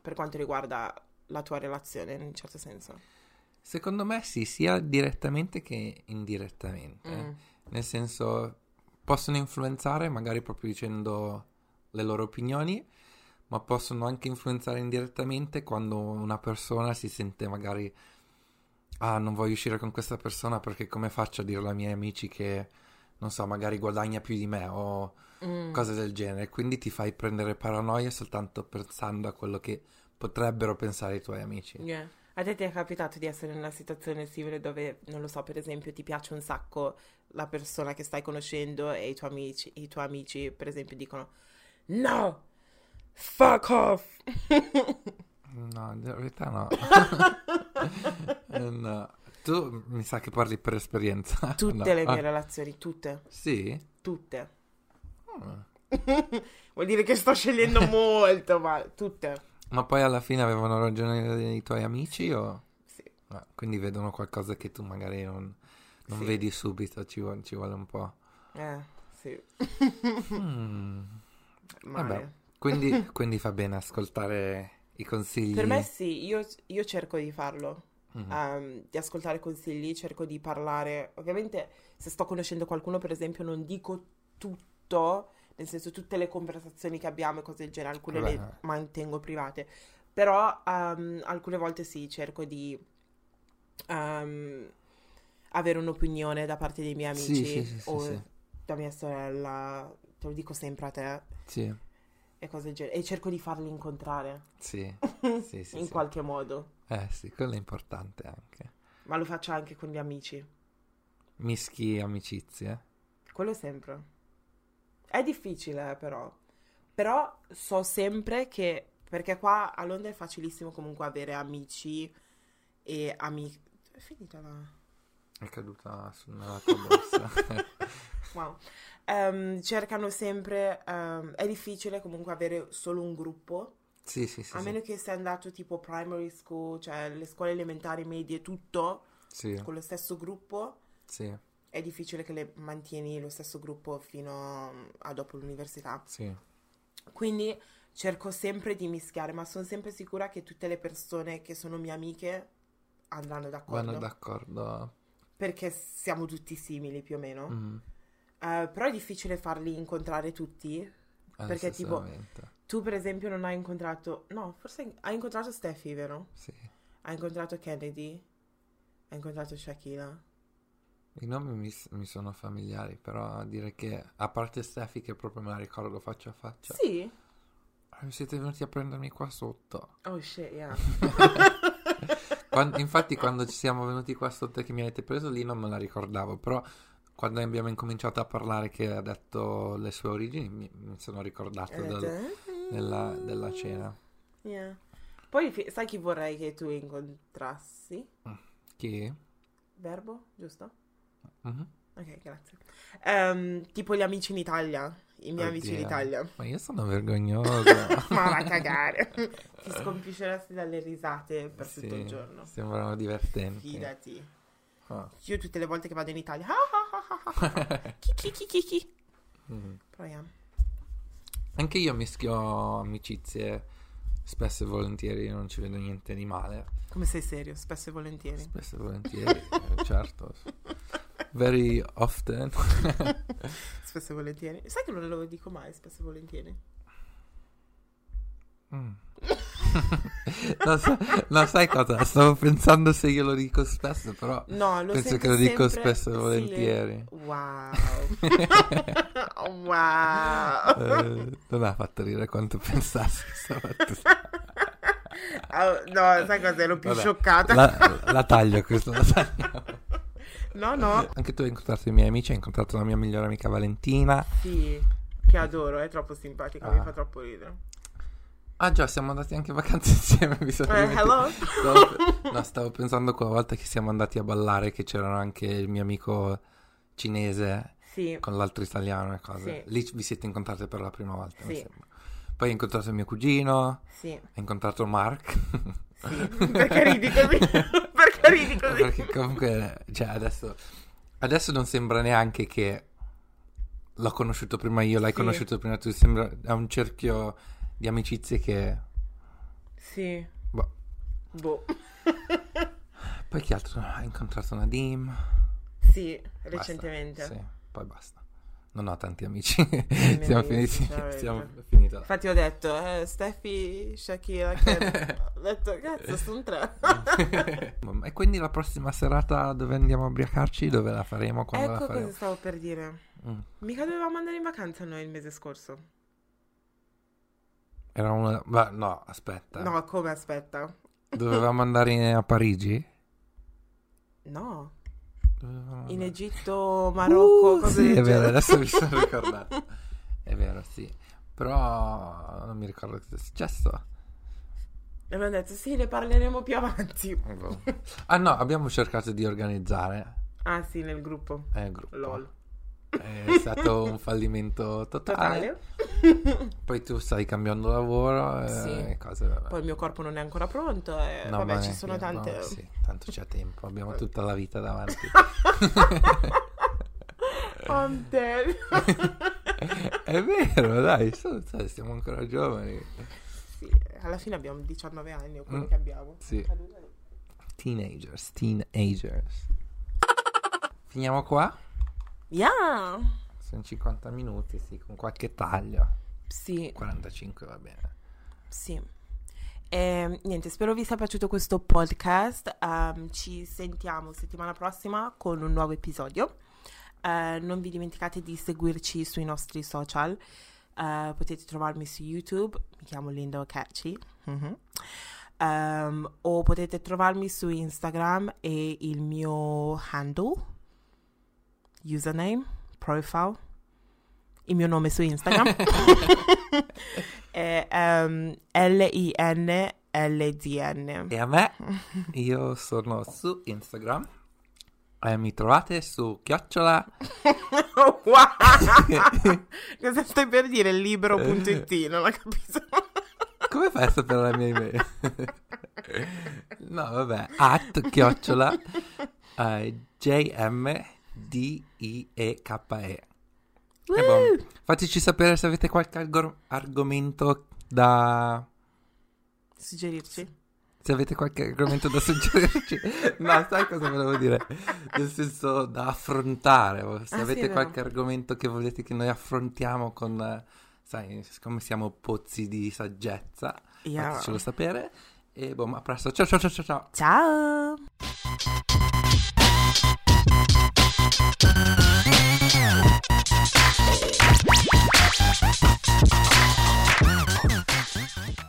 per quanto riguarda la tua relazione, in un certo senso? Secondo me sì, sia direttamente che indirettamente. Mm. Nel senso, possono influenzare magari proprio dicendo le loro opinioni, ma possono anche influenzare indirettamente quando una persona si sente magari, ah, non voglio uscire con questa persona perché come faccio a dirlo ai miei amici che, non so, magari guadagna più di me o Mm. cose del genere. Quindi ti fai prendere paranoia soltanto pensando a quello che potrebbero pensare i tuoi amici. Yeah. A te ti è capitato di essere in una situazione simile dove, non lo so, per esempio, ti piace un sacco la persona che stai conoscendo e i tuoi amici, i tuoi amici per esempio, dicono No! Fuck off! No, in realtà no. No. Tu mi sa che parli per esperienza. Tutte No. le mie Ah, relazioni, tutte, Sì? tutte. Ah. Vuol dire che sto scegliendo molto, ma tutte. Ma poi alla fine avevano ragione i tuoi amici o... Sì. Ah, quindi vedono qualcosa che tu magari non, non Sì. vedi subito, ci vuole, ci vuole un po'. Eh, sì. Mm. Vabbè, quindi, quindi fa bene ascoltare i consigli. Per me sì, io, io cerco di farlo. Mhm. ehm, di ascoltare consigli, cerco di parlare. Ovviamente, se sto conoscendo qualcuno, per esempio, non dico tutto, nel senso tutte le conversazioni che abbiamo e cose del genere, alcune Vabbè. le mantengo private. Però ehm, alcune volte sì, cerco di ehm, avere un'opinione da parte dei miei amici sì, sì, sì, o da mia sorella, te lo dico sempre a te Sì, e cose del genere. E cerco di farli incontrare sì, in qualche modo. Eh sì, quello è importante anche. Ma lo faccio anche con gli amici. Mischi amicizie. Quello sempre. È difficile, eh, però. Però so sempre che. Perché qua a Londra è facilissimo comunque avere amici e amici. È finita la. È caduta su- nella tua borsa. Wow. Ehm, cercano sempre. ehm, è difficile comunque avere solo un gruppo. sì, sì, sì. a sì. meno che sia andato tipo primary school, cioè le scuole elementari, medie, tutto Sì, con lo stesso gruppo. sì, È difficile che le mantieni lo stesso gruppo fino a dopo l'università. sì. Quindi cerco sempre di mischiare, ma sono sempre sicura che tutte le persone che sono mie amiche andranno d'accordo. Vanno d'accordo. Perché siamo tutti simili più o meno. Mm, Eh, però è difficile farli incontrare tutti. Perché, tipo. Tu, per esempio, non hai incontrato. No, forse hai incontrato Steffi, vero? Sì. Hai incontrato Kennedy. Hai incontrato Shakira. I nomi mi, mi sono familiari, però dire che, a parte Steffi che proprio me la ricordo faccia a faccia, Sì. eh, siete venuti a prendermi qua sotto. Oh shit, yeah. Quan- infatti quando ci siamo venuti qua sotto e che mi avete preso lì non me la ricordavo, però quando abbiamo incominciato a parlare che ha detto le sue origini mi, mi sono ricordato del- detto, della, della cena. Yeah. Poi sai chi vorrei che tu incontrassi? Chi? Verbo, giusto? Mhm. Ok, grazie. Ehm, tipo gli amici in Italia. I miei amici in Oddio. Italia. Ma io sono vergognoso. Ma va a cagare. Ti scompisceresti dalle risate per Sì, tutto il giorno. Sembrano divertenti. Fidati. Ah. Io tutte le volte che vado in Italia. ah, ah. Chi, chi, chi, chi, chi. Mm. Yeah. Anche io mischio amicizie spesso e volentieri, non ci vedo niente di male. Come sei serio? Spesso e volentieri. Spesso e volentieri, eh, certo. Very often. Spesso e volentieri. Sai che non lo dico mai, spesso e volentieri. Mm. no, sa- no, sai cosa? Stavo pensando se io lo dico spesso, però No, lo penso che lo dico spesso e volentieri. Wow. wow. Eh, non ha fatto ridere quanto pensassi stamattina. No, sai cosa? Ero più Vabbè, scioccata. La, la taglio questa, la taglio. No, no. Anche tu hai incontrato i miei amici, hai incontrato la mia migliore amica Valentina. Sì, che adoro, è troppo simpatica, mi Ah. fa troppo ridere. Ah già, siamo andati anche in vacanza insieme, mi sono dimenticato. hello? Stavo, no, stavo pensando quella volta che siamo andati a ballare che c'era anche il mio amico cinese Sì, con l'altro italiano e cose. Sì. Lì vi siete incontrati per la prima volta, mi Sì. sembra. Poi hai incontrato mio cugino, sì, hai incontrato Mark. sì. Perché ridi così? Perché ridi così? Perché comunque, cioè, adesso, adesso non sembra neanche che l'ho conosciuto prima io, l'hai Sì. conosciuto prima tu. Sembra è un cerchio di amicizie che. Sì. boh. Boh. Poi chi altro? Hai incontrato Nadim? Sì, Basta. recentemente. Sì, poi basta. Non ho tanti amici. Siamo finiti. sinceramente. Siamo finiti là. Infatti ho detto, eh, Steffi, Shakira, che... ho detto, cazzo, sono tre. e quindi la prossima serata dove andiamo a ubriacarci? Dove la faremo? Quando la ecco faremo? cosa stavo per dire. Mm. Mica dovevamo andare in vacanza noi il mese scorso. Era una... ma no, aspetta. No, come aspetta? Dovevamo andare in- a Parigi? No. In Egitto, Marocco, Uh, cose sì, è vero, adesso mi sono ricordato. È vero, sì. Però non mi ricordo cosa è successo. E abbiamo detto, sì, ne parleremo più avanti. Boh. Ah no, abbiamo cercato di organizzare Ah sì, nel gruppo. eh, gruppo. LOL. È stato un fallimento totale. Totale. Poi tu stai cambiando lavoro e Sì. cose. Poi il mio corpo non è ancora pronto e No, vabbè, ma ci sono tante... no, sì, tanto c'è tempo, abbiamo tutta la vita davanti. I'm dead. È vero, dai, siamo ancora giovani. sì, alla fine abbiamo 19 anni o quello Mm. che abbiamo. Sì. Teenagers, teenagers. Finiamo qua? Yeah. Sono 50 minuti, sì, con qualche taglio. Sì, 45 va bene. sì. E, niente, spero vi sia piaciuto questo podcast. Ehm, ci sentiamo settimana prossima con un nuovo episodio. Eh, non vi dimenticate di seguirci sui nostri social. Eh, potete trovarmi su YouTube, mi chiamo Linda Catchy. Mhm. Ehm, o potete trovarmi su Instagram e il mio handle, username, profile, il mio nome su Instagram è ehm, L-I-N-L-D-N. E a me, io sono su Instagram. E mi trovate su chiocciola. Wow! Cosa stai per dire? Libero.it, non ho capito. Come fai a sapere la mia email? no, vabbè, at chiocciola eh, J-M-D-I-E-K-E. E boh, fateci sapere se avete qualche argor- argomento da... Suggerirci? Se avete qualche argomento da suggerirci. no, sai cosa volevo dire? Nel senso da affrontare. Se Ah, sì, avete vero. qualche argomento che volete che noi affrontiamo con... Sai, siccome siamo pozzi di saggezza, Yeah. fatecelo sapere. E boh, ma a presto. Ciao ciao ciao ciao ciao. Ciao! なんで?